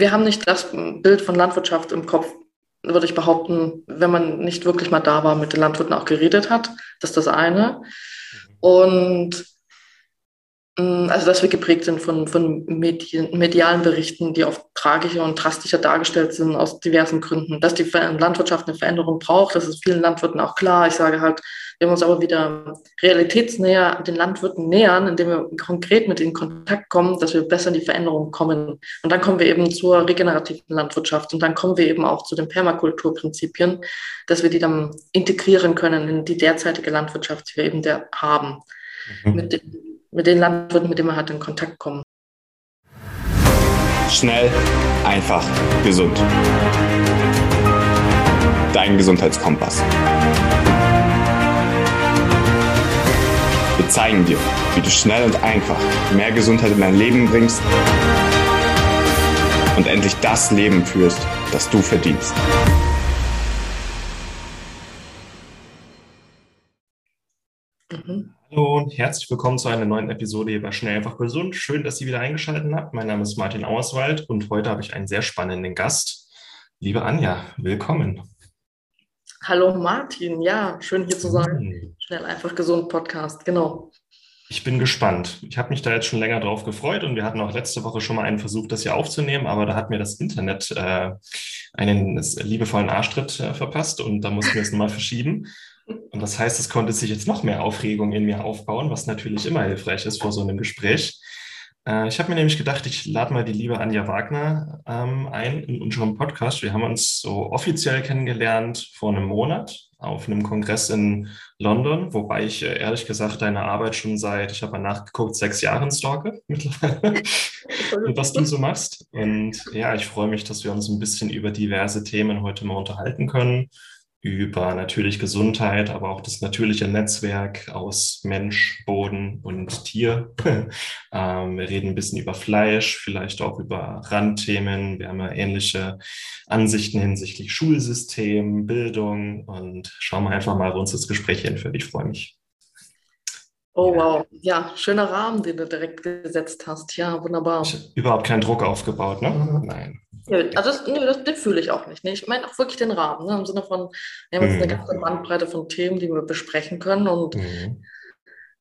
wir haben nicht das Bild von Landwirtschaft im Kopf, würde ich behaupten, wenn man nicht wirklich mal da war, mit den Landwirten auch geredet hat. Das ist das eine. Mhm. Und also, dass wir geprägt sind von, von Medien, medialen Berichten, die oft tragischer und drastischer dargestellt sind, aus diversen Gründen. Dass die Landwirtschaft eine Veränderung braucht, das ist vielen Landwirten auch klar. Ich sage halt, wir uns aber wieder realitätsnäher den Landwirten nähern, indem wir konkret mit ihnen in Kontakt kommen, dass wir besser in die Veränderung kommen. Und dann kommen wir eben zur regenerativen Landwirtschaft und dann kommen wir eben auch zu den Permakulturprinzipien, dass wir die dann integrieren können in die derzeitige Landwirtschaft, die wir eben der haben. Mhm. Mit, den, mit den Landwirten, mit denen wir halt in Kontakt kommen. Schnell, einfach, gesund. Dein Gesundheitskompass. Wir zeigen dir, wie du schnell und einfach mehr Gesundheit in dein Leben bringst und endlich das Leben führst, das du verdienst. Mhm. Hallo und herzlich willkommen zu einer neuen Episode hier bei Schnell einfach gesund. Schön, dass ihr wieder eingeschaltet habt. Mein Name ist Martin Auerswald und heute habe ich einen sehr spannenden Gast. Liebe Anja, willkommen. Hallo Martin, ja, schön hier zu sein. Mhm. Schnell einfach gesund Podcast, genau. Ich bin gespannt. Ich habe mich da jetzt schon länger drauf gefreut und wir hatten auch letzte Woche schon mal einen Versuch, das hier aufzunehmen, aber da hat mir das Internet äh, einen liebevollen Arschtritt äh, verpasst und da mussten wir es nochmal verschieben. Und das heißt, es konnte sich jetzt noch mehr Aufregung in mir aufbauen, was natürlich immer hilfreich ist vor so einem Gespräch. Äh, ich habe mir nämlich gedacht, ich lade mal die liebe Anja Wagner ähm, ein in unserem Podcast. Wir haben uns so offiziell kennengelernt vor einem Monat auf einem Kongress in London, wobei ich äh, ehrlich gesagt deine Arbeit schon seit, ich habe mal nachgeguckt, sechs Jahren stalke mittlerweile und was du so machst. Und ja, ich freue mich, dass wir uns ein bisschen über diverse Themen heute mal unterhalten können über natürlich Gesundheit, aber auch das natürliche Netzwerk aus Mensch, Boden und Tier. ähm, wir reden ein bisschen über Fleisch, vielleicht auch über Randthemen. Wir haben ja ähnliche Ansichten hinsichtlich Schulsystem, Bildung und schauen wir einfach mal, wo uns das Gespräch hinführt. Ich freue mich. Oh wow, ja, schöner Rahmen, den du direkt gesetzt hast. Ja, wunderbar. Überhaupt keinen Druck aufgebaut, ne? Mhm. Nein. Ja, also das, nee, das, den fühle ich auch nicht. Ne? Ich meine auch wirklich den Rahmen, ne? im Sinne von, wir haben jetzt eine mhm. ganze Bandbreite von Themen, die wir besprechen können und mhm.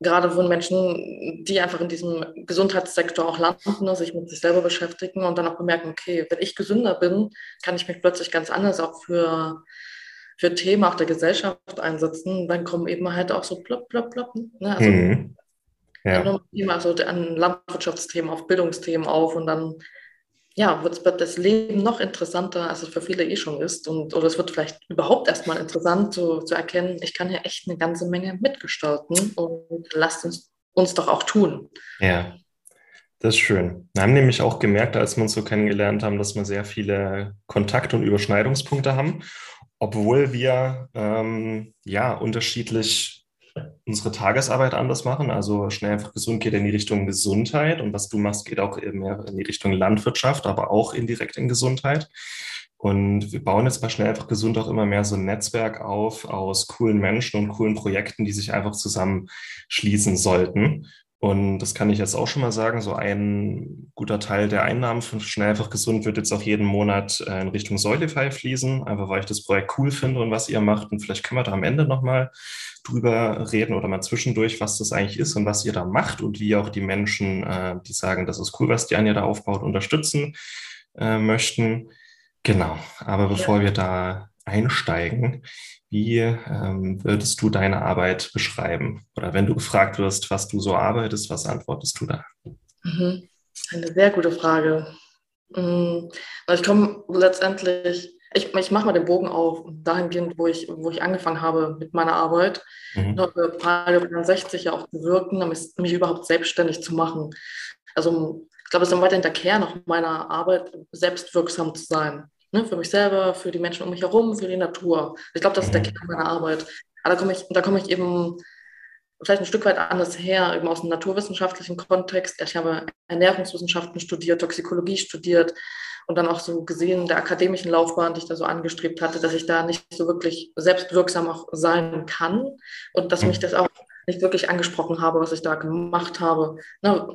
gerade von Menschen, die einfach in diesem Gesundheitssektor auch landen, ne? sich mit sich selber beschäftigen und dann auch bemerken, okay, wenn ich gesünder bin, kann ich mich plötzlich ganz anders auch für für Themen auch der Gesellschaft einsetzen, dann kommen eben halt auch so plopp, plopp, plopp. Ne? Also mhm. ja. Thema, also an Landwirtschaftsthemen, auf Bildungsthemen auf und dann ja, wird das Leben noch interessanter, als es für viele eh schon ist. Und, oder es wird vielleicht überhaupt erstmal interessant zu, zu erkennen, ich kann hier echt eine ganze Menge mitgestalten und lasst uns, uns doch auch tun. Ja, das ist schön. Wir haben nämlich auch gemerkt, als wir uns so kennengelernt haben, dass wir sehr viele Kontakt- und Überschneidungspunkte haben obwohl wir ähm, ja unterschiedlich unsere Tagesarbeit anders machen. Also schnell einfach gesund geht in die Richtung Gesundheit und was du machst, geht auch mehr in die Richtung Landwirtschaft, aber auch indirekt in Gesundheit. Und wir bauen jetzt bei Schnell einfach gesund auch immer mehr so ein Netzwerk auf aus coolen Menschen und coolen Projekten, die sich einfach zusammenschließen sollten. Und das kann ich jetzt auch schon mal sagen, so ein guter Teil der Einnahmen von Schnell einfach gesund wird jetzt auch jeden Monat äh, in Richtung Soilify fließen, einfach weil ich das Projekt cool finde und was ihr macht. Und vielleicht können wir da am Ende nochmal drüber reden oder mal zwischendurch, was das eigentlich ist und was ihr da macht und wie auch die Menschen, äh, die sagen, das ist cool, was die Anja da aufbaut, unterstützen äh, möchten. Genau, aber bevor ja. wir da einsteigen, wie ähm, würdest du deine Arbeit beschreiben? Oder wenn du gefragt wirst, was du so arbeitest, was antwortest du da? Mhm. Eine sehr gute Frage. Mhm. Ich komme letztendlich, ich, ich mache mal den Bogen auf, dahingehend, wo ich, wo ich angefangen habe mit meiner Arbeit, mhm. für Paleo 60 ja auch zu wirken, mich, mich überhaupt selbstständig zu machen. Also ich glaube, es ist weiterhin der Kern auch meiner Arbeit, selbstwirksam zu sein. Ne, für mich selber, für die Menschen um mich herum, für die Natur. Ich glaube, das ist der mhm. Kern meiner Arbeit. Aber da komme ich, da komme ich eben vielleicht ein Stück weit anders her, eben aus dem naturwissenschaftlichen Kontext. Ich habe Ernährungswissenschaften studiert, Toxikologie studiert und dann auch so gesehen der akademischen Laufbahn, die ich da so angestrebt hatte, dass ich da nicht so wirklich selbstwirksam auch sein kann und dass mich mhm. das auch nicht wirklich angesprochen habe, was ich da gemacht habe. Na,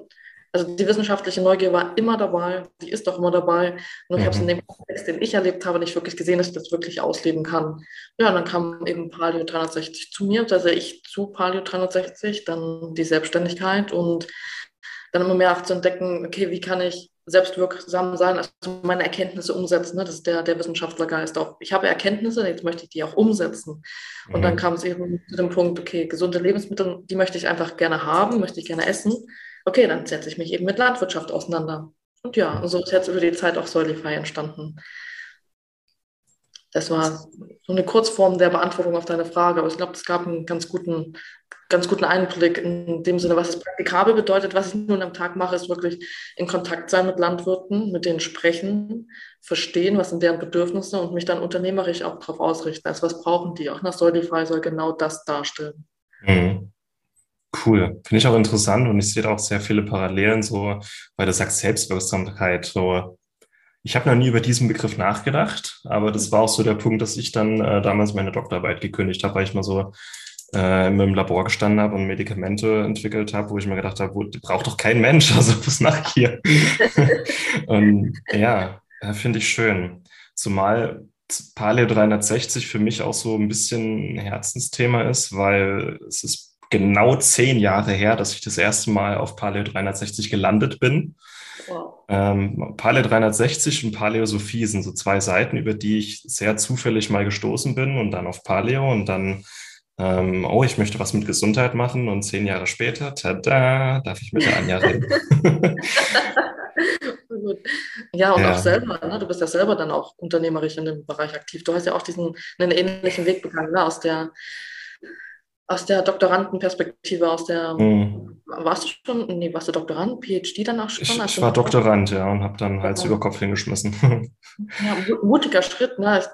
Also die wissenschaftliche Neugier war immer dabei, die ist doch immer dabei. Und ich habe es in mhm. dem Kontext, den ich erlebt habe, nicht wirklich gesehen, dass ich das wirklich ausleben kann. Ja, und dann kam eben Palio 360 zu mir, also ich zu Palio 360, dann die Selbstständigkeit und dann immer mehr auch zu entdecken, okay, wie kann ich selbstwirksam sein, also meine Erkenntnisse umsetzen. Ne? Das ist der, der Wissenschaftlergeist auch. Ich habe Erkenntnisse, jetzt möchte ich die auch umsetzen. Und mhm. dann kam es eben zu dem Punkt, okay, gesunde Lebensmittel, die möchte ich einfach gerne haben, möchte ich gerne essen. Okay, dann setze ich mich eben mit Landwirtschaft auseinander. Und ja, so ist jetzt über die Zeit auch Soilify entstanden. Das war so eine Kurzform der Beantwortung auf deine Frage, aber ich glaube, es gab einen ganz guten, ganz guten Einblick in dem Sinne, was es praktikabel bedeutet. Was ich nun am Tag mache, ist wirklich in Kontakt sein mit Landwirten, mit denen sprechen, verstehen, was sind deren Bedürfnisse und mich dann unternehmerisch auch darauf ausrichten. Also was brauchen die? Auch nach Soilify soll genau das darstellen. Mhm. Cool. Finde ich auch interessant und ich sehe da auch sehr viele Parallelen, so, weil du sagst Selbstwirksamkeit, so ich habe noch nie über diesen Begriff nachgedacht, aber das war auch so der Punkt, dass ich dann äh, damals meine Doktorarbeit gekündigt habe, weil ich mal so äh, im Labor gestanden habe und Medikamente entwickelt habe, wo ich mir gedacht habe, wo, braucht doch kein Mensch, also was mache ich hier? und ja, finde ich schön. Zumal Paleo 360 für mich auch so ein bisschen ein Herzensthema ist, weil es ist genau zehn Jahre her, dass ich das erste Mal auf Paleo 360 gelandet bin. Wow. Ähm, Paleo 360 und Paleosophie sind so zwei Seiten, über die ich sehr zufällig mal gestoßen bin und dann auf Paleo und dann, ähm, oh, ich möchte was mit Gesundheit machen und zehn Jahre später, tada, darf ich mit der Anja reden. ja, und ja. auch selber, ne? du bist ja selber dann auch unternehmerisch in dem Bereich aktiv. Du hast ja auch diesen einen ähnlichen Weg begangen, ne? aus der aus der Doktorandenperspektive, aus der, mhm. warst du schon, nee, warst du Doktorand, PhD dann auch schon? Ich, ich war Doktorand, ja, und habe dann Hals über Kopf hingeschmissen. ja, mutiger Schritt, ne?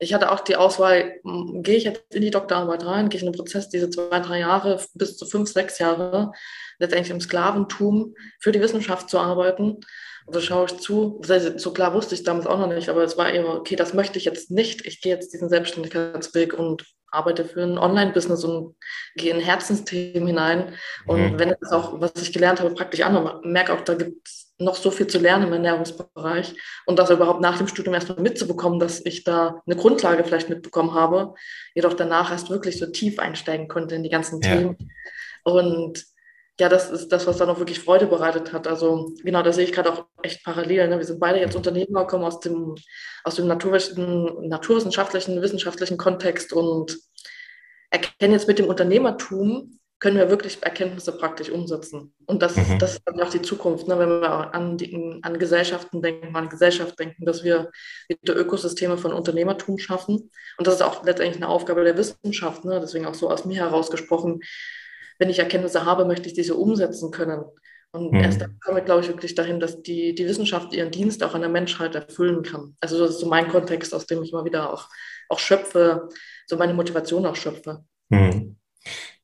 Ich hatte auch die Auswahl, gehe ich jetzt in die Doktorarbeit rein, gehe ich in den Prozess, diese zwei, drei Jahre, bis zu fünf, sechs Jahre, letztendlich im Sklaventum für die Wissenschaft zu arbeiten. Und so schaue ich zu. So klar wusste ich damals auch noch nicht, aber es war immer, okay, das möchte ich jetzt nicht. Ich gehe jetzt diesen Selbstständigkeitsweg und arbeite für ein Online-Business und gehe in Herzensthemen hinein. Und mhm. wenn das auch, was ich gelernt habe, praktisch an und merke auch, da gibt es noch so viel zu lernen im Ernährungsbereich. Und das überhaupt nach dem Studium erstmal mitzubekommen, dass ich da eine Grundlage vielleicht mitbekommen habe, jedoch danach erst wirklich so tief einsteigen konnte in die ganzen ja. Themen. Und ja, das ist das, was dann auch wirklich Freude bereitet hat. Also genau, da sehe ich gerade auch echt parallel. Ne? Wir sind beide jetzt Unternehmer, kommen aus dem, aus dem naturwissenschaftlichen, wissenschaftlichen Kontext und erkennen jetzt mit dem Unternehmertum, können wir wirklich Erkenntnisse praktisch umsetzen. Und das, mhm. das ist dann auch die Zukunft, ne? wenn wir an, die, an Gesellschaften denken, an Gesellschaft denken, dass wir wieder Ökosysteme von Unternehmertum schaffen. Und das ist auch letztendlich eine Aufgabe der Wissenschaft. Ne? Deswegen auch so aus mir herausgesprochen, wenn ich Erkenntnisse habe, möchte ich diese umsetzen können. Und mhm. erst dann komme ich, glaube ich, wirklich dahin, dass die, die Wissenschaft ihren Dienst auch an der Menschheit erfüllen kann. Also das ist so mein Kontext, aus dem ich immer wieder auch, auch schöpfe, so meine Motivation auch schöpfe. Mhm.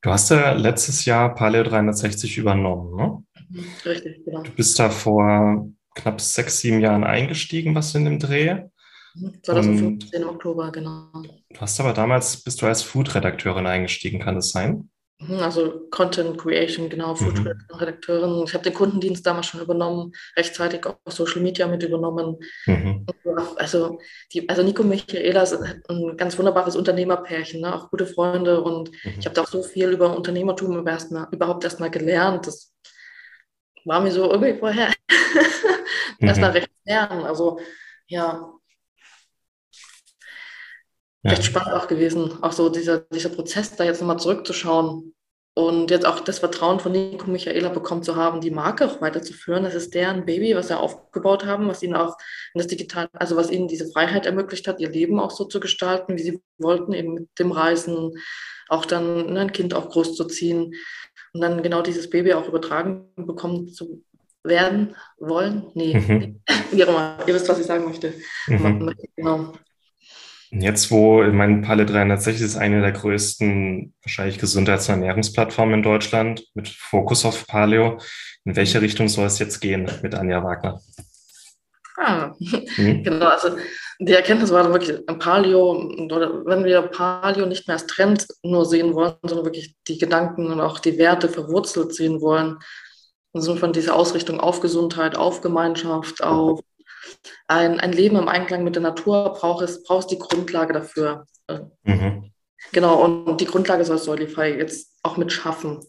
Du hast ja letztes Jahr Paleo 360 übernommen, ne? Mhm, richtig, genau. Du bist da vor knapp sechs, sieben Jahren eingestiegen, was in dem Dreh. 2015 im Oktober, genau. Du hast aber damals, bist du als Food-Redakteurin eingestiegen, kann das sein? Mhm, also Content Creation, genau, Food-Redakteurin. Mhm. Ich habe den Kundendienst damals schon übernommen, rechtzeitig auch Social Media mit übernommen. Mhm. Also, die, also Nico Michaela ist ein ganz wunderbares Unternehmerpärchen, ne? auch gute Freunde. Und mhm. ich habe da auch so viel über Unternehmertum erst mal, überhaupt erst mal gelernt. Das war mir so irgendwie vorher erst mal recht fern. Also ja, ja. echt spannend auch gewesen, auch so dieser, dieser Prozess, da jetzt nochmal zurückzuschauen und jetzt auch das Vertrauen von Nico Michaela bekommen zu haben, die Marke auch weiterzuführen. Das ist deren Baby, was sie aufgebaut haben, was ihnen auch in das Digital, also was ihnen diese Freiheit ermöglicht hat, ihr Leben auch so zu gestalten, wie sie wollten, eben mit dem Reisen, auch dann ne, ein Kind auch groß zu ziehen und dann genau dieses Baby auch übertragen bekommen zu werden wollen. Nee, mhm. wie auch immer, ihr wisst, was ich sagen möchte. Mhm. Genau. Jetzt, wo mein Palle 360 ist eine der größten, wahrscheinlich Gesundheits- und Ernährungsplattformen in Deutschland mit Fokus auf Paleo, in welche Richtung soll es jetzt gehen mit Anja Wagner? Ah, mhm. genau. Also die Erkenntnis war dann wirklich Paleo, wenn wir Paleo nicht mehr als Trend nur sehen wollen, sondern wirklich die Gedanken und auch die Werte verwurzelt sehen wollen, Also von dieser Ausrichtung auf Gesundheit, auf Gemeinschaft, auf ein, ein Leben im Einklang mit der Natur braucht es, braucht die Grundlage dafür. Mhm. Genau, und die Grundlage soll Solify jetzt auch mit schaffen.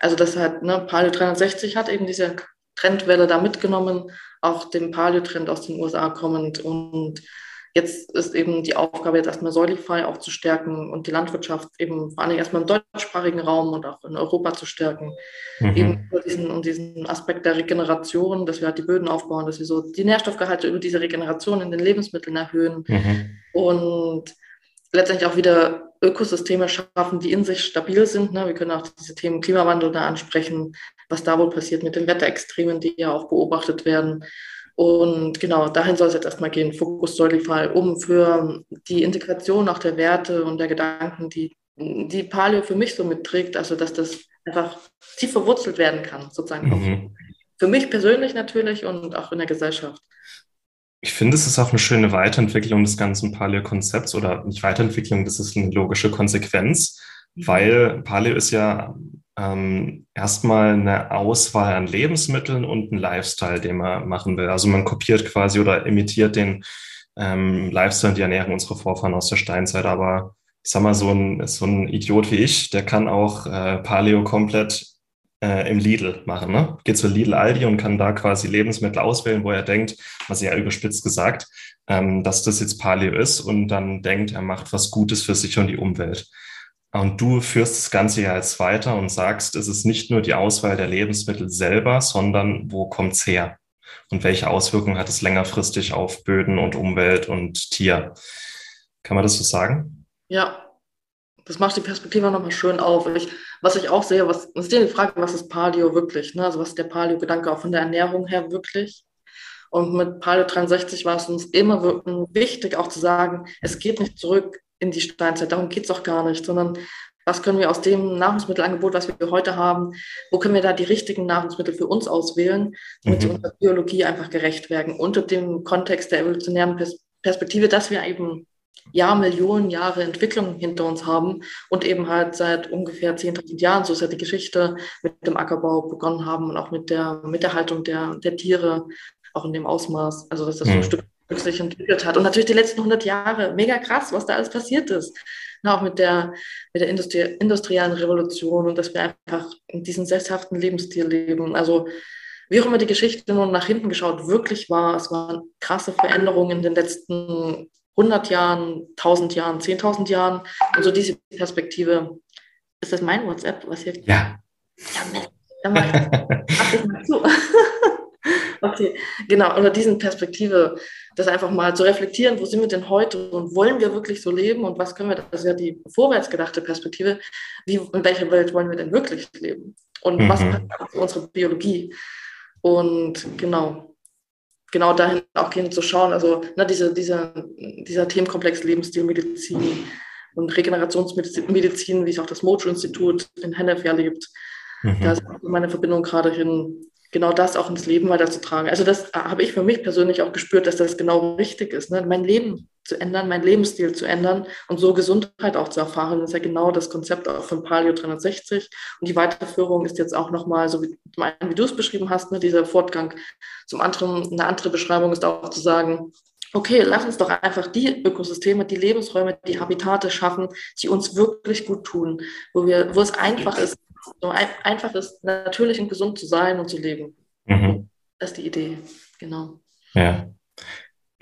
Also das hat, ne, Palio 360 hat eben diese Trendwelle da mitgenommen, auch den Paleo-Trend aus den USA kommend und Jetzt ist eben die Aufgabe, jetzt erstmal Solify auch zu stärken und die Landwirtschaft eben vor allem erstmal im deutschsprachigen Raum und auch in Europa zu stärken. Mhm. Eben über diesen, um diesen Aspekt der Regeneration, dass wir halt die Böden aufbauen, dass wir so die Nährstoffgehalte über diese Regeneration in den Lebensmitteln erhöhen mhm. und letztendlich auch wieder Ökosysteme schaffen, die in sich stabil sind. Ne? Wir können auch diese Themen Klimawandel da ansprechen, was da wohl passiert mit den Wetterextremen, die ja auch beobachtet werden. Und genau, dahin soll es jetzt erstmal gehen, Fokus Solify, um für die Integration auch der Werte und der Gedanken, die die Paleo für mich so mitträgt, also dass das einfach tief verwurzelt werden kann, sozusagen. Mhm. Für mich persönlich natürlich und auch in der Gesellschaft. Ich finde, es ist auch eine schöne Weiterentwicklung des ganzen Paleo-Konzepts oder nicht Weiterentwicklung, das ist eine logische Konsequenz, mhm. weil Paleo ist ja ähm, erstmal eine Auswahl an Lebensmitteln und einen Lifestyle, den man machen will. Also man kopiert quasi oder imitiert den ähm, Lifestyle und die Ernährung unserer Vorfahren aus der Steinzeit. Aber ich sag mal, so ein, so ein Idiot wie ich, der kann auch äh, Paleo komplett äh, im Lidl machen. Ne? Geht zu Lidl Aldi und kann da quasi Lebensmittel auswählen, wo er denkt, was ja überspitzt gesagt, ähm, dass das jetzt Paleo ist und dann denkt, er macht was Gutes für sich und die Umwelt. Und du führst das Ganze ja jetzt weiter und sagst, es ist nicht nur die Auswahl der Lebensmittel selber, sondern wo kommt's her? Und welche Auswirkungen hat es längerfristig auf Böden und Umwelt und Tier? Kann man das so sagen? Ja, das macht die Perspektive nochmal schön auf. Ich, was ich auch sehe, was, ist die Frage, was ist Paleo wirklich? Ne? Also was ist der Paleo-Gedanke auch von der Ernährung her wirklich? Und mit Paleo 63 war es uns immer wichtig, auch zu sagen, es geht nicht zurück in die Steinzeit. Darum geht es auch gar nicht, sondern was können wir aus dem Nahrungsmittelangebot, was wir heute haben, wo können wir da die richtigen Nahrungsmittel für uns auswählen, damit mhm. sie unserer Biologie einfach gerecht werden, unter dem Kontext der evolutionären Perspektive, dass wir eben ja, Millionen Jahre Entwicklung hinter uns haben und eben halt seit ungefähr 10.000 Jahren, so ist ja die Geschichte, mit dem Ackerbau begonnen haben und auch mit der, mit der Haltung der, der Tiere, auch in dem Ausmaß, also dass das mhm. so ein Stück sich entwickelt hat. Und natürlich die letzten 100 Jahre, mega krass, was da alles passiert ist. Na, auch mit der, mit der Industrie industriellen Revolution und dass wir einfach in diesem sesshaften Lebensstil leben. Also wie auch immer die Geschichte nun nach hinten geschaut wirklich war, es waren krasse Veränderungen in den letzten 100 Jahren, 1000 Jahren, 10.000 Jahren. Und so diese Perspektive, ist das mein WhatsApp, was hier? Ja. Ja, dann mach ich, mach ich mal zu. Okay, genau, unter diesen Perspektive, das einfach mal zu reflektieren, wo sind wir denn heute und wollen wir wirklich so leben und was können wir, das ist ja die vorwärts gedachte Perspektive, wie, in welcher Welt wollen wir denn wirklich leben und mhm. was für unsere Biologie und genau, genau dahin auch gehen zu schauen, also ne, diese, dieser, dieser Themenkomplex Lebensstil, Medizin und Regenerationsmedizin, wie es auch das Mojo-Institut in Hennef erlebt, mhm. da ist meine Verbindung gerade hin genau das auch ins Leben weiterzutragen. Also das habe ich für mich persönlich auch gespürt, dass das genau richtig ist, ne? mein Leben zu ändern, mein Lebensstil zu ändern und so Gesundheit auch zu erfahren. Das ist ja genau das Konzept auch von Palio 360. Und die Weiterführung ist jetzt auch nochmal, so wie, wie du es beschrieben hast, ne, dieser Fortgang. Zum anderen, eine andere Beschreibung ist auch zu sagen, okay, lass uns doch einfach die Ökosysteme, die Lebensräume, die Habitate schaffen, die uns wirklich gut tun, wo, wir, wo es einfach ist, so ein, einfach ist, natürlich und gesund zu sein und zu leben. Mhm. Das ist die Idee, genau. Ja.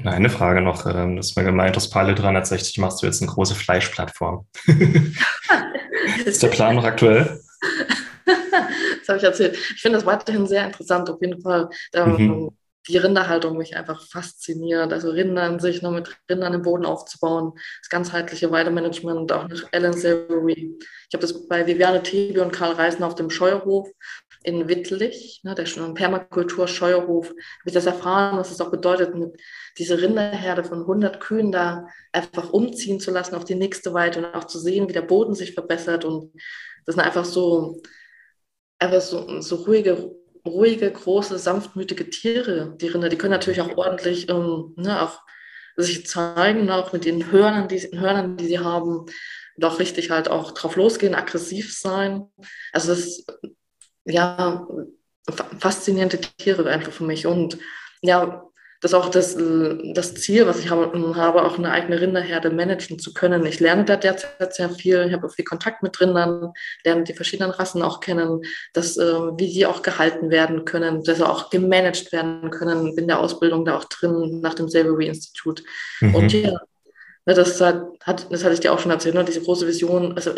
Eine Frage noch, ähm, das ist mir gemeint, aus Pale 360 machst du jetzt eine große Fleischplattform. ist der Plan noch aktuell? das habe ich erzählt. Ich finde das weiterhin sehr interessant, auf jeden Fall. Mhm die Rinderhaltung mich einfach fasziniert. Also Rinder an sich, nur mit Rindern im Boden aufzubauen, das ganzheitliche Weidemanagement, auch nach Alan Savory. Ich habe das bei Viviane Tebe und Karl Reisen auf dem Scheuerhof in Wittlich, ne, der schon Permakultur-Scheuerhof, habe ich das erfahren, was es auch bedeutet, mit diese Rinderherde von 100 Kühen da einfach umziehen zu lassen auf die nächste Weide und auch zu sehen, wie der Boden sich verbessert. Und das sind einfach so, einfach so, so ruhige ruhige, große, sanftmütige Tiere, die Rinder. Die können natürlich auch ordentlich ähm, ne, auch sich zeigen, auch mit den Hörnern, die, Hörnern, die sie haben, doch richtig halt auch drauf losgehen, aggressiv sein. Also das, ja, faszinierende Tiere einfach für mich. Und ja, das ist auch das, das Ziel, was ich habe, habe, auch eine eigene Rinderherde managen zu können. Ich lerne da derzeit sehr viel, ich habe auch viel Kontakt mit Rindern, lerne die verschiedenen Rassen auch kennen, dass, äh, wie sie auch gehalten werden können, dass sie auch gemanagt werden können. Bin der Ausbildung da auch drin nach dem Savory Institut. Mhm. Und ja, Ne, das, hat, das hatte ich dir auch schon erzählt, ne, diese große Vision, also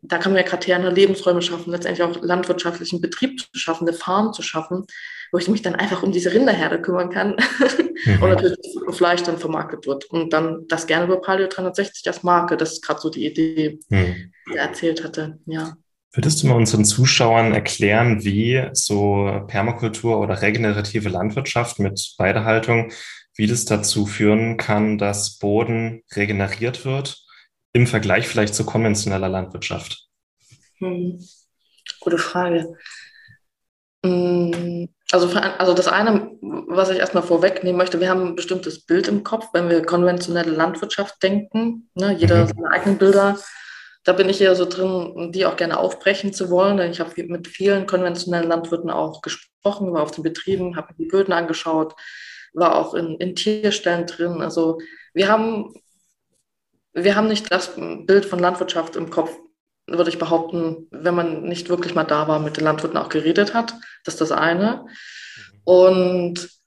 da kann man ja gerne Lebensräume schaffen, letztendlich auch landwirtschaftlichen Betrieb zu schaffen, eine Farm zu schaffen, wo ich mich dann einfach um diese Rinderherde kümmern kann mhm. und natürlich Fleisch dann vermarktet wird. Und dann das gerne über Paleo 360 als Marke, das ist gerade so die Idee, mhm. die er erzählt hatte, ja. Würdest du mal unseren Zuschauern erklären, wie so Permakultur oder regenerative Landwirtschaft mit Weidehaltung wie das dazu führen kann, dass Boden regeneriert wird im Vergleich vielleicht zu konventioneller Landwirtschaft? Hm. Gute Frage. Hm, also, also das eine, was ich erstmal vorwegnehmen möchte, wir haben ein bestimmtes Bild im Kopf, wenn wir konventionelle Landwirtschaft denken. Ne, jeder mhm. seine eigenen Bilder. Da bin ich eher so drin, die auch gerne aufbrechen zu wollen. Denn ich habe mit vielen konventionellen Landwirten auch gesprochen, war auf den Betrieben, habe mir die Böden angeschaut, war auch in, in Tierstellen drin. Also wir haben, wir haben nicht das Bild von Landwirtschaft im Kopf, würde ich behaupten, wenn man nicht wirklich mal da war, mit den Landwirten auch geredet hat. Das ist das eine. Und Mm,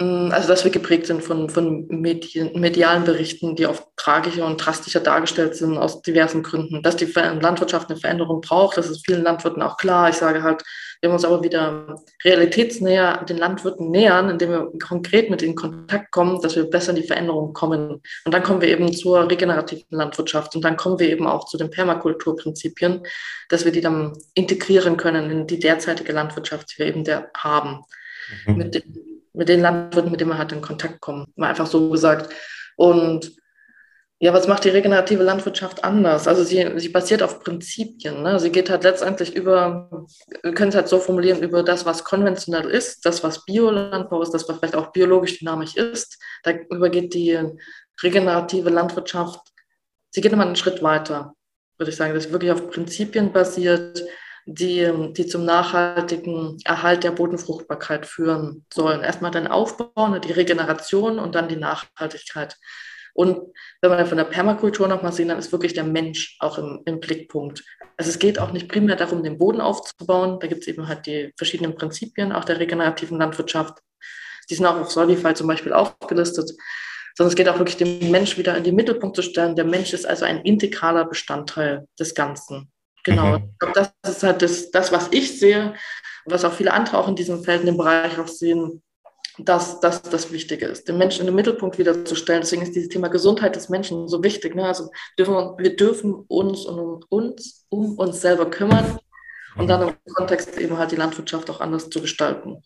also, dass wir geprägt sind von, von Medien, medialen Berichten, die oft tragischer und drastischer dargestellt sind aus diversen Gründen. Dass die Landwirtschaft eine Veränderung braucht, das ist vielen Landwirten auch klar. Ich sage halt, wir uns aber wieder realitätsnäher den Landwirten nähern, indem wir konkret mit ihnen in Kontakt kommen, dass wir besser in die Veränderung kommen. Und dann kommen wir eben zur regenerativen Landwirtschaft und dann kommen wir eben auch zu den Permakulturprinzipien, dass wir die dann integrieren können in die derzeitige Landwirtschaft, die wir eben der haben. Mhm. Mit den mit den Landwirten, mit denen man halt in Kontakt kommt. Mal einfach so gesagt. Und ja, was macht die regenerative Landwirtschaft anders? Also sie, sie basiert auf Prinzipien. Ne? Sie geht halt letztendlich über, wir können es halt so formulieren, über das, was konventionell ist, das, was Biolandbau ist, das, was vielleicht auch biologisch dynamisch ist. Darüber geht die regenerative Landwirtschaft, sie geht immer einen Schritt weiter, würde ich sagen, dass sie wirklich auf Prinzipien basiert, die, die zum nachhaltigen Erhalt der Bodenfruchtbarkeit führen sollen. Erstmal den Aufbau, ne, die Regeneration und dann die Nachhaltigkeit. Und wenn wir von der Permakultur nochmal sehen, dann ist wirklich der Mensch auch im, im, Blickpunkt. Also es geht auch nicht primär darum, den Boden aufzubauen. Da gibt es eben halt die verschiedenen Prinzipien auch der regenerativen Landwirtschaft. Die sind auch auf Solify zum Beispiel aufgelistet. Sondern es geht auch wirklich, den Mensch wieder in den Mittelpunkt zu stellen. Der Mensch ist also ein integraler Bestandteil des Ganzen. Genau, mhm. ich glaube, das ist halt das, das, was ich sehe, was auch viele andere auch in diesem Feld, in dem Bereich auch sehen, dass das das Wichtige ist, den Menschen in den Mittelpunkt wieder zu stellen. Deswegen ist dieses Thema Gesundheit des Menschen so wichtig. Ne? Also dürfen, wir dürfen uns um uns, um uns selber kümmern und dann im Kontext eben halt die Landwirtschaft auch anders zu gestalten.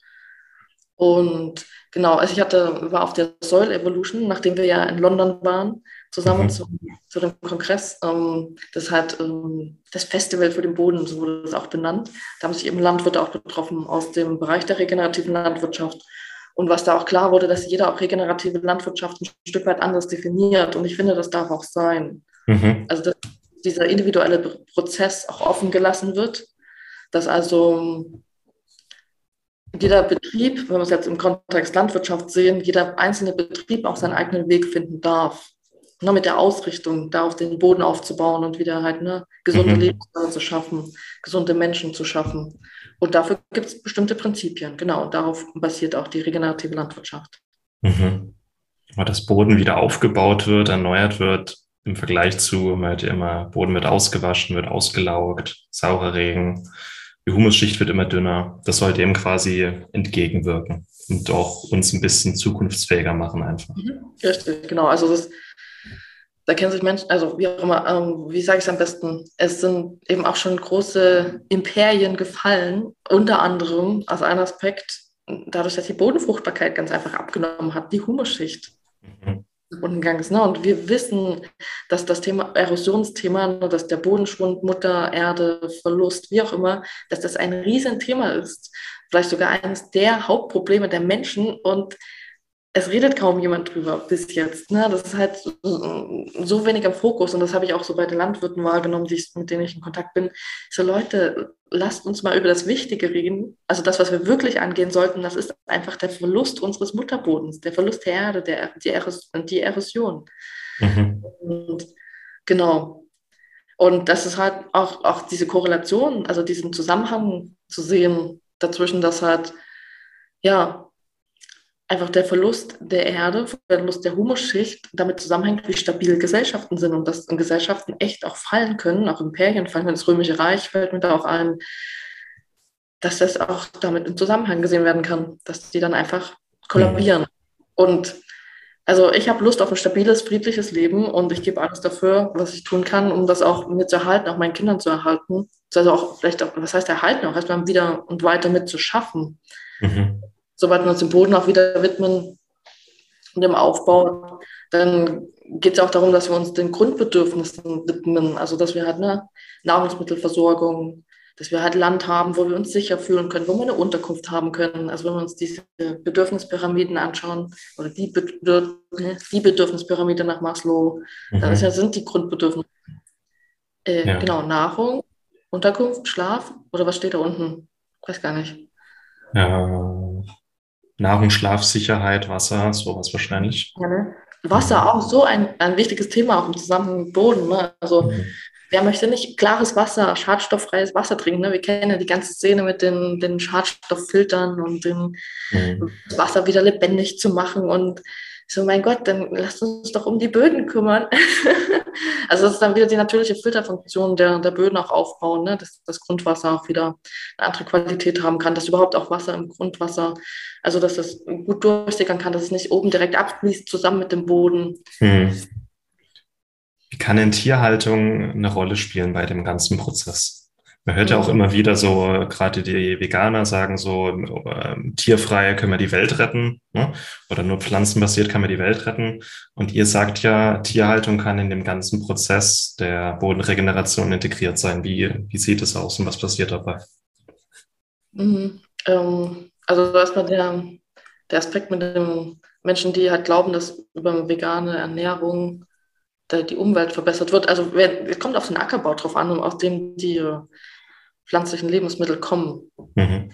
Und genau, also ich hatte, war auf der Soil Evolution, nachdem wir ja in London waren, zusammen mhm. zu, zu, dem Kongress. Ähm, das hat ähm, das Festival für den Boden, so wurde es auch benannt. Da haben sich eben Landwirte auch betroffen aus dem Bereich der regenerativen Landwirtschaft. Und was da auch klar wurde, dass jeder auch regenerative Landwirtschaft ein Stück weit anders definiert. Und ich finde, das darf auch sein. Mhm. Also, dass dieser individuelle Prozess auch offen gelassen wird, dass also jeder Betrieb, wenn wir es jetzt im Kontext Landwirtschaft sehen, jeder einzelne Betrieb auch seinen eigenen Weg finden darf ne, mit der Ausrichtung, da auf den Boden aufzubauen und wieder halt ne, gesunde mhm. Lebensräume zu schaffen, gesunde Menschen zu schaffen. Und dafür gibt es bestimmte Prinzipien, genau. Und darauf basiert auch die regenerative Landwirtschaft. Mhm. Aber dass Boden wieder aufgebaut wird, erneuert wird, im Vergleich zu, man hört ja immer, Boden wird ausgewaschen, wird ausgelaugt, saurer Regen, die Humusschicht wird immer dünner. Das sollte eben quasi entgegenwirken und auch uns ein bisschen zukunftsfähiger machen einfach. Mhm. Richtig, genau. Also das da kennen sich Menschen, also wie auch immer, ähm, wie sage ich es am besten, es sind eben auch schon große Imperien gefallen, unter anderem als ein Aspekt, dadurch, dass die Bodenfruchtbarkeit ganz einfach abgenommen hat, die Humusschicht mhm. Gegangen ist. Ne? Und wir wissen, dass das Thema Erosionsthema, ne, dass der Bodenschwund, Mutter, Erde, Verlust, wie auch immer, dass das ein Riesenthema ist. Vielleicht sogar eines der Hauptprobleme der Menschen und es redet kaum jemand drüber bis jetzt. Ne? Das ist halt so wenig im Fokus und das habe ich auch so bei den Landwirten wahrgenommen, die ich, mit denen ich in Kontakt bin. So Leute, lasst uns mal über das Wichtige reden. Also das, was wir wirklich angehen sollten, das ist einfach der Verlust unseres Mutterbodens, der Verlust der Erde, der, die, Eros, die Erosion. Mhm. Und, genau. Und das ist halt auch, auch diese Korrelation, also diesen Zusammenhang zu sehen dazwischen, dass halt, ja, einfach der Verlust der Erde, der Verlust der Humusschicht damit zusammenhängt, wie stabil Gesellschaften sind und dass Gesellschaften echt auch fallen können, auch Imperien fallen können. Das Römische Reich fällt mir da auch ein, dass das auch damit im Zusammenhang gesehen werden kann, dass die dann einfach kollabieren. Mhm. Und also ich habe Lust auf ein stabiles, friedliches Leben und ich gebe alles dafür, was ich tun kann, um das auch mir zu erhalten, auch meinen Kindern zu erhalten. Also auch vielleicht auch, was heißt erhalten, auch erstmal wieder und weiter mit zu schaffen. Mhm sobald wir uns dem Boden auch wieder widmen und dem Aufbau, dann geht es auch darum, dass wir uns den Grundbedürfnissen widmen. Also dass wir halt eine Nahrungsmittelversorgung, dass wir halt Land haben, wo wir uns sicher fühlen können, wo wir eine Unterkunft haben können. Also wenn wir uns diese Bedürfnispyramiden anschauen oder die, Bedürf die Bedürfnispyramide nach Maslow, mhm. dann ja, sind die Grundbedürfnisse. Äh, ja. Genau, Nahrung, Unterkunft, Schlaf oder was steht da unten? Ich weiß gar nicht. Ja, Nahrung, Schlaf, Sicherheit, Wasser, sowas wahrscheinlich. Ja, ne? Wasser auch so ein, ein wichtiges Thema auch im Zusammenhang mit Boden. Ne? Also mhm. wer möchte nicht klares Wasser, schadstofffreies Wasser trinken? Ne? Wir kennen ja die ganze Szene mit den, den Schadstofffiltern und dem mhm. Wasser wieder lebendig zu machen und so, mein Gott, dann lasst uns doch um die Böden kümmern. also das ist dann wieder die natürliche Filterfunktion der, der Böden auch aufbauen, ne? dass das Grundwasser auch wieder eine andere Qualität haben kann, dass überhaupt auch Wasser im Grundwasser, also dass das gut durchsickern kann, dass es nicht oben direkt abfließt zusammen mit dem Boden. Hm. Wie kann denn Tierhaltung eine Rolle spielen bei dem ganzen Prozess? Man hört ja auch immer wieder so, gerade die Veganer sagen so, äh, tierfrei können wir die Welt retten ne? oder nur pflanzenbasiert kann man die Welt retten. Und ihr sagt ja, Tierhaltung kann in dem ganzen Prozess der Bodenregeneration integriert sein. Wie, wie sieht es aus und was passiert dabei? Mhm. Ähm, also erstmal der, der Aspekt mit den Menschen, die halt glauben, dass über vegane Ernährung die Umwelt verbessert wird. Also es kommt auf den Ackerbau drauf an, aus dem die pflanzlichen Lebensmittel kommen. Mhm.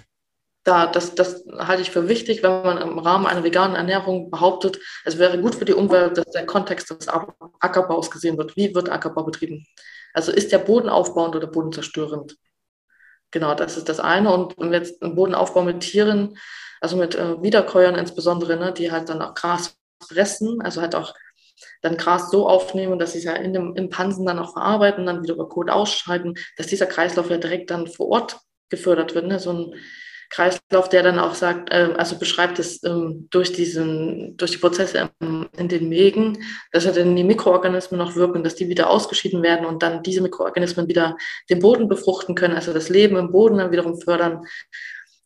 Da, das, das halte ich für wichtig, wenn man im Rahmen einer veganen Ernährung behauptet, es wäre gut für die Umwelt, dass der Kontext des Ackerbaus gesehen wird. Wie wird Ackerbau betrieben? Also ist der Boden aufbauend oder bodenzerstörend? Genau, das ist das eine. Und wir jetzt einen Bodenaufbau mit Tieren, also mit äh, Wiederkäuern insbesondere, ne, die halt dann auch Gras fressen, also halt auch dann Gras so aufnehmen, dass sie es ja in dem, im Pansen dann auch verarbeiten, dann wieder über Kot ausscheiden, dass dieser Kreislauf ja direkt dann vor Ort gefördert wird. Ne? So ein Kreislauf, der dann auch sagt, äh, also beschreibt es ähm, durch diesen, durch die Prozesse ähm, in den Mägen, dass ja dann die Mikroorganismen noch wirken, dass die wieder ausgeschieden werden und dann diese Mikroorganismen wieder den Boden befruchten können, also das Leben im Boden dann wiederum fördern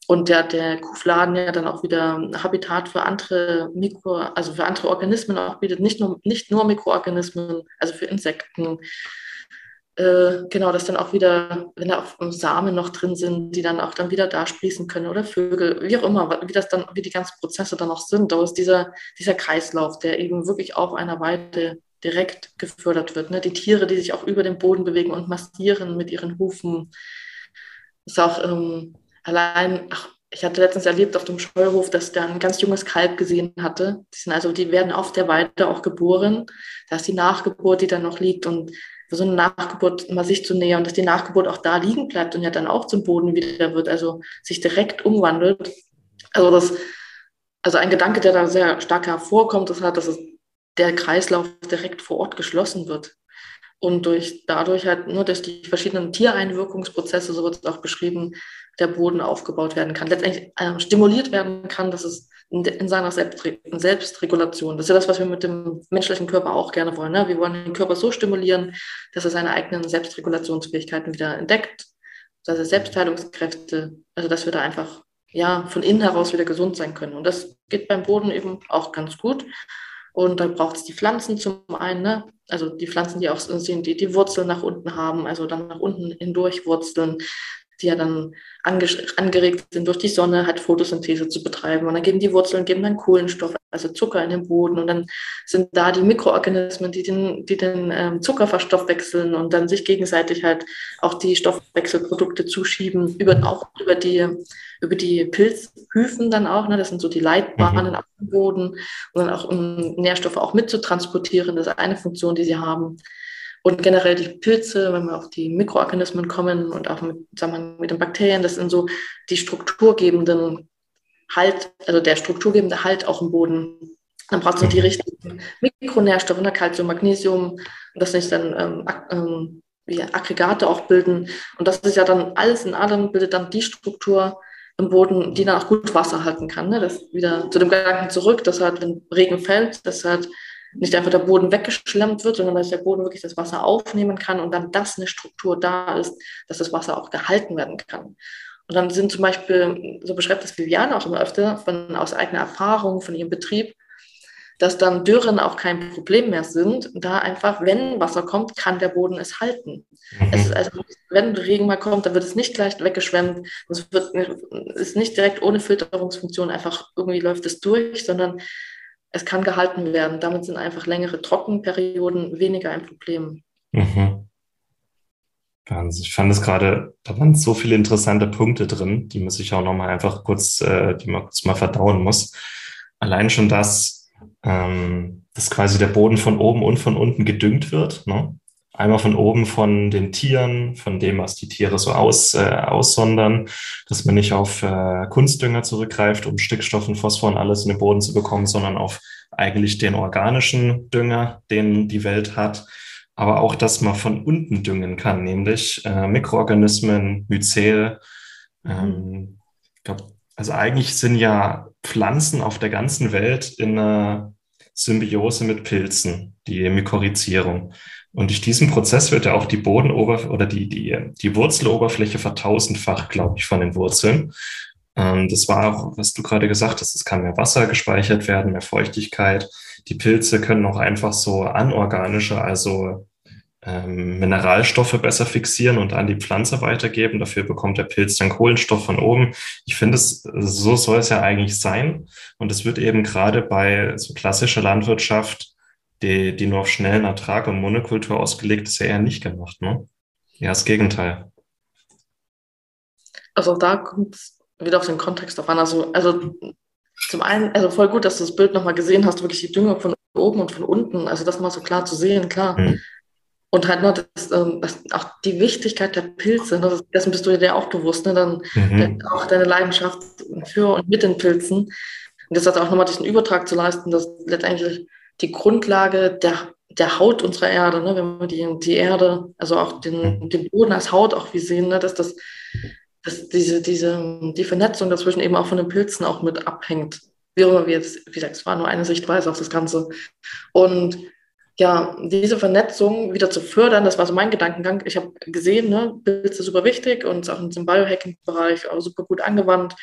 und der, der Kuhfladen ja dann auch wieder Habitat für andere Mikro, also für andere Organismen auch bietet, nicht nur, nicht nur Mikroorganismen, also für Insekten. Äh, genau, dass dann auch wieder, wenn da auch Samen noch drin sind, die dann auch dann wieder da sprießen können oder Vögel, wie auch immer, wie das dann, wie die ganzen Prozesse dann auch sind. Da ist dieser, dieser Kreislauf, der eben wirklich auf einer Weide direkt gefördert wird. Ne? Die Tiere, die sich auch über den Boden bewegen und massieren mit ihren Hufen. Ist auch ähm, allein, ach, ich hatte letztens erlebt auf dem Scheuhof, dass da ein ganz junges Kalb gesehen hatte. Die sind also, die werden auf der Weide auch geboren. Da ist die Nachgeburt, die dann noch liegt und so eine Nachgeburt mal sich zu nähern, dass die Nachgeburt auch da liegen bleibt und ja dann auch zum Boden wieder wird, also sich direkt umwandelt. Also das, also ein Gedanke, der da sehr stark hervorkommt, ist halt, dass der Kreislauf direkt vor Ort geschlossen wird. Und durch, dadurch halt nur durch die verschiedenen Tiereinwirkungsprozesse, so wird es auch beschrieben, der Boden aufgebaut werden kann, letztendlich äh, stimuliert werden kann, dass es in, in seiner Selbstre Selbstregulation, das ist ja das, was wir mit dem menschlichen Körper auch gerne wollen. Ne? Wir wollen den Körper so stimulieren, dass er seine eigenen Selbstregulationsfähigkeiten wieder entdeckt, dass er Selbstheilungskräfte, also dass wir da einfach ja von innen heraus wieder gesund sein können. Und das geht beim Boden eben auch ganz gut. Und dann braucht es die Pflanzen zum einen, ne? also die Pflanzen, die auch sind, die die Wurzeln nach unten haben, also dann nach unten hindurch wurzeln, die ja dann angeregt sind durch die Sonne, halt Photosynthese zu betreiben. Und dann geben die Wurzeln, geben dann Kohlenstoff, also Zucker in den Boden. Und dann sind da die Mikroorganismen, die den, die den ähm, Zucker verstoffwechseln und dann sich gegenseitig halt auch die Stoffwechselprodukte zuschieben, über, auch über die, über die Pilzhyphen dann auch. Ne? Das sind so die Leitbahnen mhm. auf dem Boden. Und dann auch um Nährstoffe auch mitzutransportieren. Das ist eine Funktion, die sie haben. Und generell die Pilze, wenn wir auf die Mikroorganismen kommen und auch mit, sagen wir, mit den Bakterien, das sind so die strukturgebenden Halt, also der strukturgebende Halt auch im Boden. Dann braucht es die mhm. richtigen Mikronährstoffe, ne, Calcium, Magnesium, und das nicht dann ähm, ähm, wie Aggregate auch bilden. Und das ist ja dann alles in allem, bildet dann die Struktur im Boden, die dann auch gut Wasser halten kann. Ne? Das wieder zu dem Gedanken zurück, dass halt, wenn Regen fällt, dass halt nicht einfach der Boden weggeschlemmt wird, sondern dass der Boden wirklich das Wasser aufnehmen kann und dann das eine Struktur da ist, dass das Wasser auch gehalten werden kann. Und dann sind zum Beispiel, so beschreibt das Viviane auch immer öfter, von, aus eigener Erfahrung, von ihrem Betrieb, dass dann Dürren auch kein Problem mehr sind, da einfach, wenn Wasser kommt, kann der Boden es halten. Mhm. Es ist also, wenn Regen mal kommt, dann wird es nicht gleich weggeschwemmt. Es wird, ist nicht direkt ohne Filterungsfunktion einfach irgendwie läuft es durch, sondern es kann gehalten werden. Damit sind einfach längere Trockenperioden weniger ein Problem. Mhm. Ich fand es gerade, da waren so viele interessante Punkte drin, die muss ich auch nochmal einfach kurz, äh, die man kurz mal verdauen muss. Allein schon das, ähm, dass quasi der Boden von oben und von unten gedüngt wird. Ne? Einmal von oben von den Tieren, von dem, was die Tiere so aus, äh, aussondern, dass man nicht auf äh, Kunstdünger zurückgreift, um Stickstoff und Phosphor und alles in den Boden zu bekommen, sondern auf eigentlich den organischen Dünger, den die Welt hat. Aber auch, dass man von unten düngen kann, nämlich äh, Mikroorganismen, Myzel. Ähm, ich glaube, also eigentlich sind ja Pflanzen auf der ganzen Welt in einer Symbiose mit Pilzen, die Mykorrhizierung. Und durch diesen Prozess wird ja auch die Bodenoberfläche oder die, die, die Wurzeloberfläche vertausendfacht, glaube ich, von den Wurzeln. Ähm, das war auch, was du gerade gesagt hast, es kann mehr Wasser gespeichert werden, mehr Feuchtigkeit. Die Pilze können auch einfach so anorganische, also ähm, Mineralstoffe besser fixieren und an die Pflanze weitergeben. Dafür bekommt der Pilz dann Kohlenstoff von oben. Ich finde, es, so soll es ja eigentlich sein. Und es wird eben gerade bei so klassischer Landwirtschaft die, die nur auf schnellen Ertrag und Monokultur ausgelegt ist, ja eher nicht gemacht. Ne? Ja, das Gegenteil. Also da kommt es wieder auf den Kontext drauf an. Also, also zum einen, also voll gut, dass du das Bild nochmal gesehen hast, wirklich die Düngung von oben und von unten. Also das mal so klar zu sehen, klar. Mhm. Und halt noch das, ähm, auch die Wichtigkeit der Pilze, ne, dessen bist du dir auch bewusst, ne, dann mhm. auch deine Leidenschaft für und mit den Pilzen. Und das hat auch nochmal diesen Übertrag zu leisten, dass letztendlich die Grundlage der, der Haut unserer Erde, ne? wenn wir die, die Erde, also auch den, mhm. den Boden als Haut auch wie sehen, ne? dass das dass diese, diese, die Vernetzung dazwischen eben auch von den Pilzen auch mit abhängt. Wie immer, wie jetzt, wie gesagt, es war nur eine Sichtweise auf das Ganze. Und ja, diese Vernetzung wieder zu fördern, das war so mein Gedankengang. Ich habe gesehen, ne, Pilze super wichtig und auch in diesem Biohacking-Bereich auch super gut angewandt.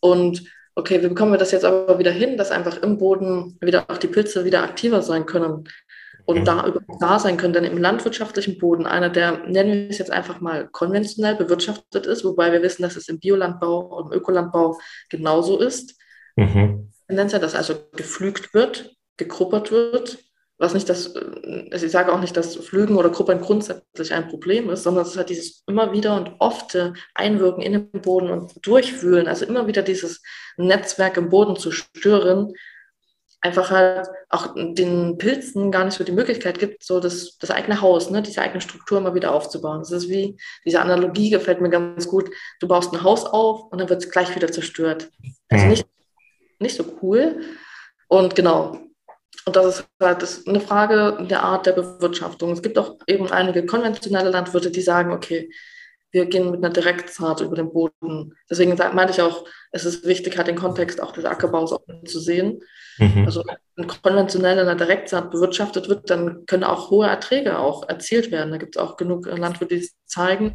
Und okay, wie bekommen wir das jetzt aber wieder hin, dass einfach im Boden wieder auch die Pilze wieder aktiver sein können und mhm. da, da sein können. Denn im landwirtschaftlichen Boden, einer, der, nennen wir es jetzt einfach mal konventionell bewirtschaftet ist, wobei wir wissen, dass es im Biolandbau und im Ökolandbau genauso ist. Mhm. Tendenz ja, dass also geflügt wird, gegruppert wird, was nicht das, ich sage auch nicht, dass Flügen oder Gruppern grundsätzlich ein Problem ist, sondern es ist halt dieses immer wieder und oft Einwirken in den Boden und Durchwühlen, also immer wieder dieses Netzwerk im Boden zu stören, einfach halt auch den Pilzen gar nicht so die Möglichkeit gibt, so das, das eigene Haus, ne, diese eigene Struktur immer wieder aufzubauen. Das ist wie, diese Analogie gefällt mir ganz gut. Du baust ein Haus auf und dann wird es gleich wieder zerstört. Also mhm. nicht, nicht so cool. Und genau, und das ist halt das ist eine Frage der Art der Bewirtschaftung. Es gibt auch eben einige konventionelle Landwirte, die sagen, okay, wir gehen mit einer Direktsaat über den Boden. Deswegen meinte ich auch, es ist wichtig, halt den Kontext auch des Ackerbaus auch zu sehen. Mhm. Also wenn konventionell in einer Direktsaat bewirtschaftet wird, dann können auch hohe Erträge auch erzielt werden. Da gibt es auch genug Landwirte, die es zeigen.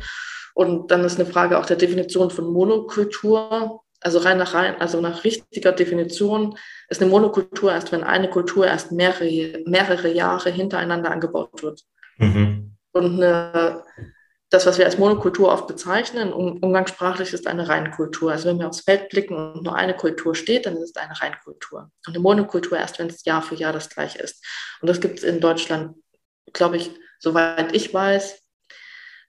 Und dann ist eine Frage auch der Definition von Monokultur. Also rein nach rein, also nach richtiger Definition ist eine Monokultur erst, wenn eine Kultur erst mehrere, mehrere Jahre hintereinander angebaut wird. Mhm. Und eine, das, was wir als Monokultur oft bezeichnen, umgangssprachlich ist eine Reinkultur. Also wenn wir aufs Feld blicken und nur eine Kultur steht, dann ist es eine Reinkultur. Und eine Monokultur erst, wenn es Jahr für Jahr das gleiche ist. Und das gibt es in Deutschland, glaube ich, soweit ich weiß,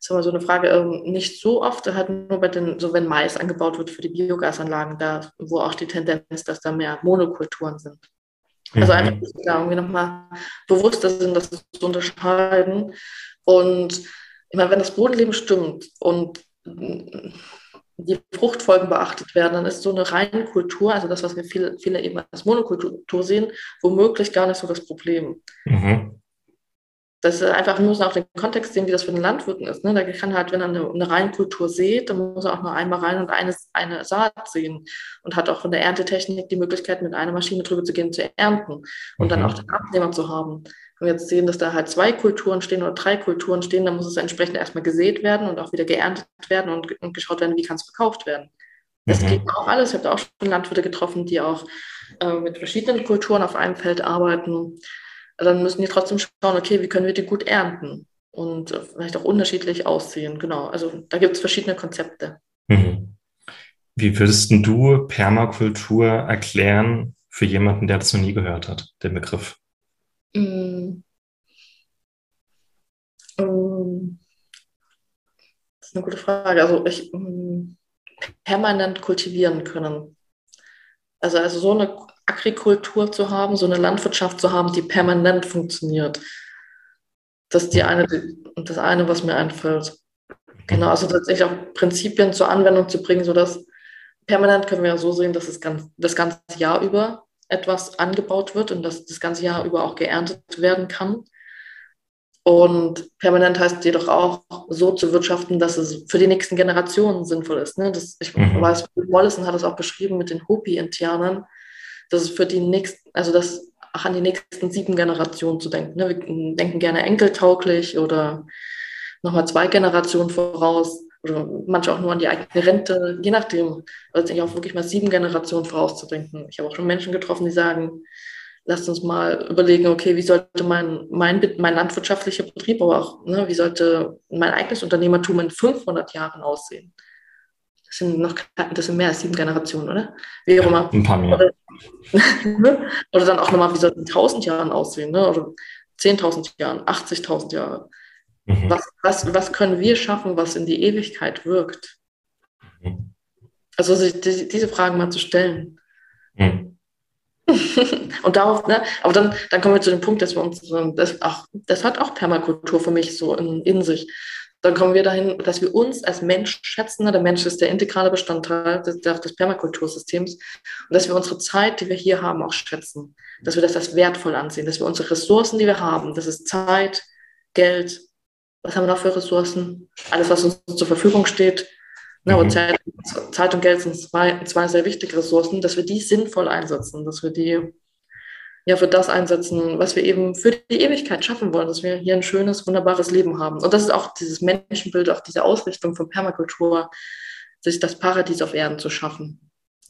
ist immer so eine Frage, ähm, nicht so oft, halt nur bei den, so wenn Mais angebaut wird für die Biogasanlagen, da, wo auch die Tendenz ist, dass da mehr Monokulturen sind. Also mhm. einfach da irgendwie nochmal bewusster sind, das zu unterscheiden. Und ich meine, wenn das Bodenleben stimmt und die Fruchtfolgen beachtet werden, dann ist so eine reine Kultur, also das, was wir viele, viele eben als Monokultur sehen, womöglich gar nicht so das Problem. Mhm das ist einfach, wir müssen auch den Kontext sehen, wie das für den Landwirten ist. Ne? Da kann halt, wenn er eine, eine Reinkultur sieht, dann muss er auch nur einmal rein und eine, eine Saat sehen und hat auch von der Erntetechnik die Möglichkeit, mit einer Maschine drüber zu gehen, zu ernten und mhm. dann auch den Abnehmer zu haben. Wenn wir jetzt sehen, dass da halt zwei Kulturen stehen oder drei Kulturen stehen, dann muss es entsprechend erstmal gesät werden und auch wieder geerntet werden und, und geschaut werden, wie kann es verkauft werden. Das mhm. geht auch alles. Ich habe auch schon Landwirte getroffen, die auch äh, mit verschiedenen Kulturen auf einem Feld arbeiten dann müssen die trotzdem schauen, okay, wie können wir die gut ernten und vielleicht auch unterschiedlich aussehen. Genau, also da gibt es verschiedene Konzepte. Mhm. Wie würdest du Permakultur erklären für jemanden, der das noch nie gehört hat, den Begriff? Mm. Um. Das ist eine gute Frage. Also ich um, permanent kultivieren können. Also, also so eine Agrikultur zu haben, so eine Landwirtschaft zu haben, die permanent funktioniert. Das ist die eine, das eine, was mir einfällt. Genau, also tatsächlich auch Prinzipien zur Anwendung zu bringen, sodass permanent können wir ja so sehen, dass es ganz, das ganze Jahr über etwas angebaut wird und dass das ganze Jahr über auch geerntet werden kann. Und permanent heißt jedoch auch, so zu wirtschaften, dass es für die nächsten Generationen sinnvoll ist. Ne? Das, ich mhm. weiß, Mollison hat es auch beschrieben mit den Hopi-Indianern, das ist für die nächsten, also das auch an die nächsten sieben Generationen zu denken. Ne? Wir denken gerne enkeltauglich oder nochmal zwei Generationen voraus oder manche auch nur an die eigene Rente, je nachdem. Also ich auch wirklich mal sieben Generationen vorauszudenken. Ich habe auch schon Menschen getroffen, die sagen, lasst uns mal überlegen, okay, wie sollte mein, mein, mein landwirtschaftlicher Betrieb, aber auch, ne, wie sollte mein eigenes Unternehmertum in 500 Jahren aussehen? Das sind noch das sind mehr als sieben Generationen, oder? Wie auch immer. Ein paar mehr. Oder, oder dann auch nochmal, wie soll es in 1000 Jahren aussehen, ne? oder 10.000 Jahren, 80.000 Jahre. Mhm. Was, was, was können wir schaffen, was in die Ewigkeit wirkt? Mhm. Also sich die, diese Fragen mal zu stellen. Mhm. und darauf, ne, aber dann, dann kommen wir zu dem Punkt, dass wir uns, das, auch, das hat auch Permakultur für mich so in, in sich, dann kommen wir dahin, dass wir uns als Mensch schätzen. Der Mensch ist der integrale Bestandteil des, des Permakultursystems. Und dass wir unsere Zeit, die wir hier haben, auch schätzen. Dass wir das als wertvoll ansehen. Dass wir unsere Ressourcen, die wir haben, das ist Zeit, Geld, was haben wir noch für Ressourcen? Alles, was uns zur Verfügung steht. Ne, mhm. Zeit, Zeit, und Geld sind zwei, zwei sehr wichtige Ressourcen, dass wir die sinnvoll einsetzen, dass wir die ja für das einsetzen, was wir eben für die Ewigkeit schaffen wollen, dass wir hier ein schönes, wunderbares Leben haben. Und das ist auch dieses Menschenbild, auch diese Ausrichtung von Permakultur, sich das Paradies auf Erden zu schaffen.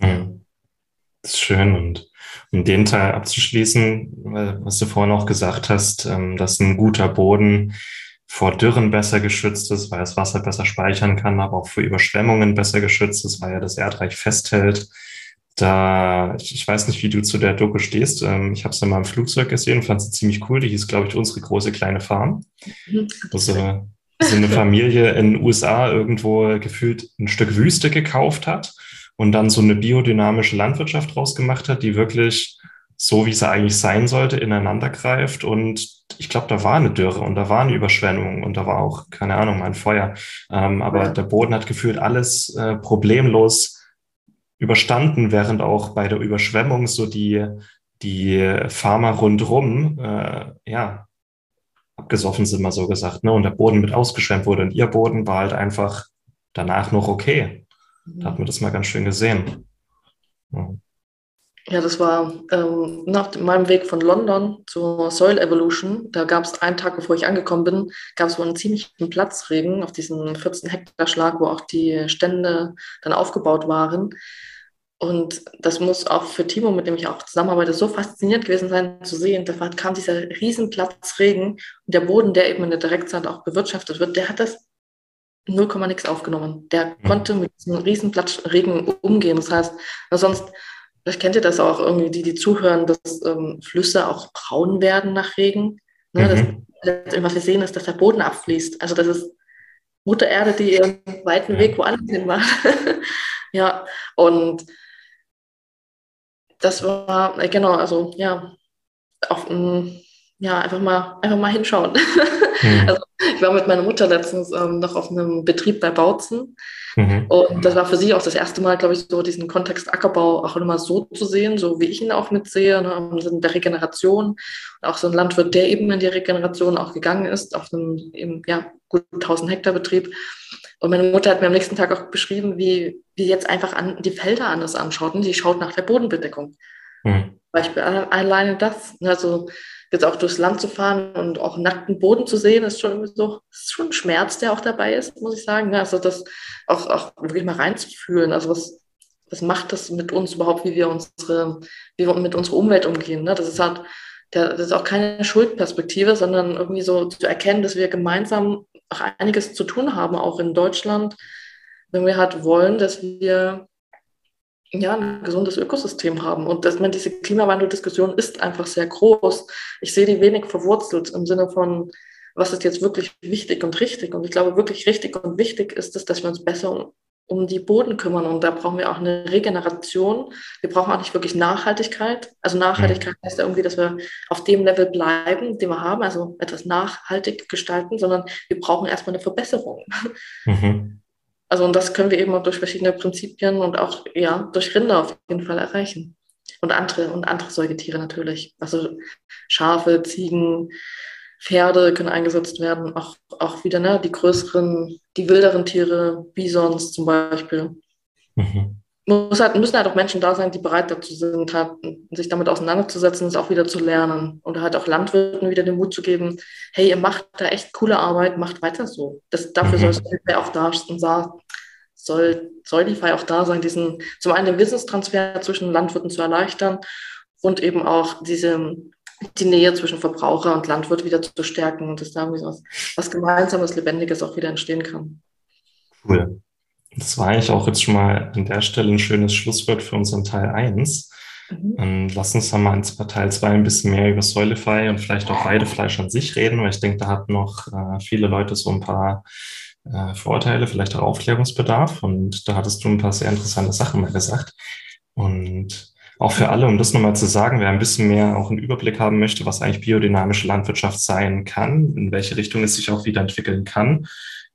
Ja. Das ist schön. Und um den Teil abzuschließen, was du vorhin auch gesagt hast, ähm, dass ein guter Boden vor Dürren besser geschützt ist, weil das Wasser besser speichern kann, aber auch für Überschwemmungen besser geschützt ist, weil er das Erdreich festhält da, ich, ich, weiß nicht, wie du zu der Doku stehst. Ähm, ich habe es in meinem Flugzeug gesehen, fand sie ziemlich cool. Die hieß, glaube ich, unsere große kleine Farm. Mhm. Also, so eine Familie in den USA irgendwo gefühlt ein Stück Wüste gekauft hat und dann so eine biodynamische Landwirtschaft draus gemacht hat, die wirklich so, wie sie eigentlich sein sollte, ineinander greift. Und ich glaube, da war eine Dürre und da war eine Überschwemmung und da war auch, keine Ahnung, mal ein Feuer. Ähm, aber der Boden hat gefühlt alles äh, problemlos überstanden, während auch bei der Überschwemmung so die, die Farmer rundrum, äh, ja, abgesoffen sind, mal so gesagt, ne? und der Boden mit ausgeschwemmt wurde. Und ihr Boden war halt einfach danach noch okay. Da hat man das mal ganz schön gesehen. Ja. Ja, das war ähm, nach meinem Weg von London zur Soil Evolution. Da gab es einen Tag, bevor ich angekommen bin, gab es wohl einen ziemlichen Platzregen auf diesen 14 Hektar Schlag, wo auch die Stände dann aufgebaut waren. Und das muss auch für Timo, mit dem ich auch zusammenarbeite, so faszinierend gewesen sein zu sehen. Da kam dieser Riesenplatz Regen und der Boden, der eben in der Direktzeit auch bewirtschaftet wird, der hat das 0, nix aufgenommen. Der mhm. konnte mit diesem riesen Regen umgehen. Das heißt, sonst, vielleicht kennt ihr das auch irgendwie, die, die zuhören, dass ähm, Flüsse auch braun werden nach Regen. Ne, mhm. das, was wir sehen, ist, dass der Boden abfließt. Also das ist Mutter Erde, die ihren weiten Weg woanders hin macht. ja, und das war, äh, genau, also ja, auch, ja, einfach mal, einfach mal hinschauen. Mhm. Also ich war mit meiner Mutter letztens ähm, noch auf einem Betrieb bei Bautzen. Mhm. Und das war für sie auch das erste Mal, glaube ich, so diesen Kontext Ackerbau auch immer so zu sehen, so wie ich ihn auch mitsehe, ne, in der Regeneration. Und auch so ein Landwirt, der eben in die Regeneration auch gegangen ist, auf einem eben, ja, gut 1000 Hektar Betrieb. Und meine Mutter hat mir am nächsten Tag auch beschrieben, wie, wie jetzt einfach an, die Felder anders anschaut. Und sie schaut nach der Bodenbedeckung. Mhm. Beispiel alleine das. Also jetzt auch durchs Land zu fahren und auch nackten Boden zu sehen, ist schon so, ist schon ein Schmerz, der auch dabei ist, muss ich sagen. Also das auch, auch wirklich mal reinzufühlen. Also was, was macht das mit uns überhaupt, wie wir unsere, wie wir mit unserer Umwelt umgehen? Ne? Das ist halt, das ist auch keine Schuldperspektive, sondern irgendwie so zu erkennen, dass wir gemeinsam auch einiges zu tun haben, auch in Deutschland, wenn wir halt wollen, dass wir ja, ein gesundes Ökosystem haben. Und dass man diese Klimawandeldiskussion ist einfach sehr groß. Ich sehe die wenig verwurzelt im Sinne von, was ist jetzt wirklich wichtig und richtig. Und ich glaube, wirklich richtig und wichtig ist es, dass wir uns besser um, um die Boden kümmern. Und da brauchen wir auch eine Regeneration. Wir brauchen auch nicht wirklich Nachhaltigkeit. Also Nachhaltigkeit heißt ja irgendwie, dass wir auf dem Level bleiben, den wir haben, also etwas nachhaltig gestalten, sondern wir brauchen erstmal eine Verbesserung. Mhm. Also und das können wir eben auch durch verschiedene Prinzipien und auch ja durch Rinder auf jeden Fall erreichen. Und andere und andere Säugetiere natürlich. Also Schafe, Ziegen, Pferde können eingesetzt werden. Auch, auch wieder ne, die größeren, die wilderen Tiere, Bisons zum Beispiel. Mhm muss halt, müssen halt auch Menschen da sein, die bereit dazu sind, halt, sich damit auseinanderzusetzen, es auch wieder zu lernen. Oder halt auch Landwirten wieder den Mut zu geben, hey, ihr macht da echt coole Arbeit, macht weiter so. Das, dafür mhm. soll Spotify auch da sein. Soll Solidify auch da sein, diesen, zum einen den Wissenstransfer zwischen Landwirten zu erleichtern und eben auch diese, die Nähe zwischen Verbraucher und Landwirt wieder zu stärken und dass da was, was Gemeinsames, Lebendiges auch wieder entstehen kann. Cool. Das war eigentlich auch jetzt schon mal an der Stelle ein schönes Schlusswort für unseren Teil 1. Mhm. Lass uns dann mal in Teil 2 ein bisschen mehr über Soilify und vielleicht auch Weidefleisch an sich reden, weil ich denke, da hatten noch äh, viele Leute so ein paar äh, Vorurteile, vielleicht auch Aufklärungsbedarf. Und da hattest du ein paar sehr interessante Sachen mal gesagt. Und auch für alle, um das nochmal zu sagen, wer ein bisschen mehr auch einen Überblick haben möchte, was eigentlich biodynamische Landwirtschaft sein kann, in welche Richtung es sich auch wieder entwickeln kann,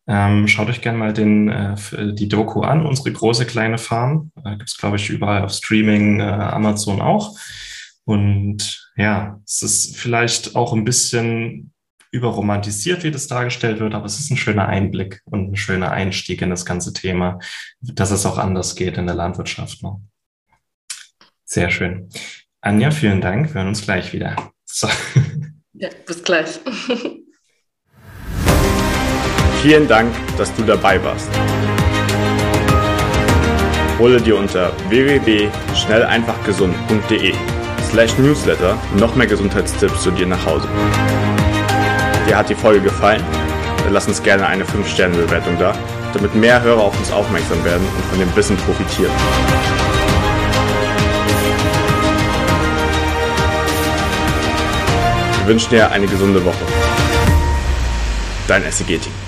ähm, schaut euch gerne mal den, äh, die Doku an, unsere große kleine Farm. Äh, Gibt es, glaube ich, überall auf Streaming, äh, Amazon auch. Und ja, es ist vielleicht auch ein bisschen überromantisiert, wie das dargestellt wird, aber es ist ein schöner Einblick und ein schöner Einstieg in das ganze Thema, dass es auch anders geht in der Landwirtschaft. Ne? Sehr schön. Anja, vielen Dank. Wir hören uns gleich wieder. So. Ja, bis gleich. Vielen Dank, dass du dabei warst. Hole dir unter www.schnelleinfachgesund.de slash newsletter noch mehr Gesundheitstipps zu dir nach Hause. Dir hat die Folge gefallen? Dann lass uns gerne eine 5-Sterne-Bewertung da, damit mehr Hörer auf uns aufmerksam werden und von dem Wissen profitieren. Wünschen dir eine gesunde Woche. Dein SEG-Team.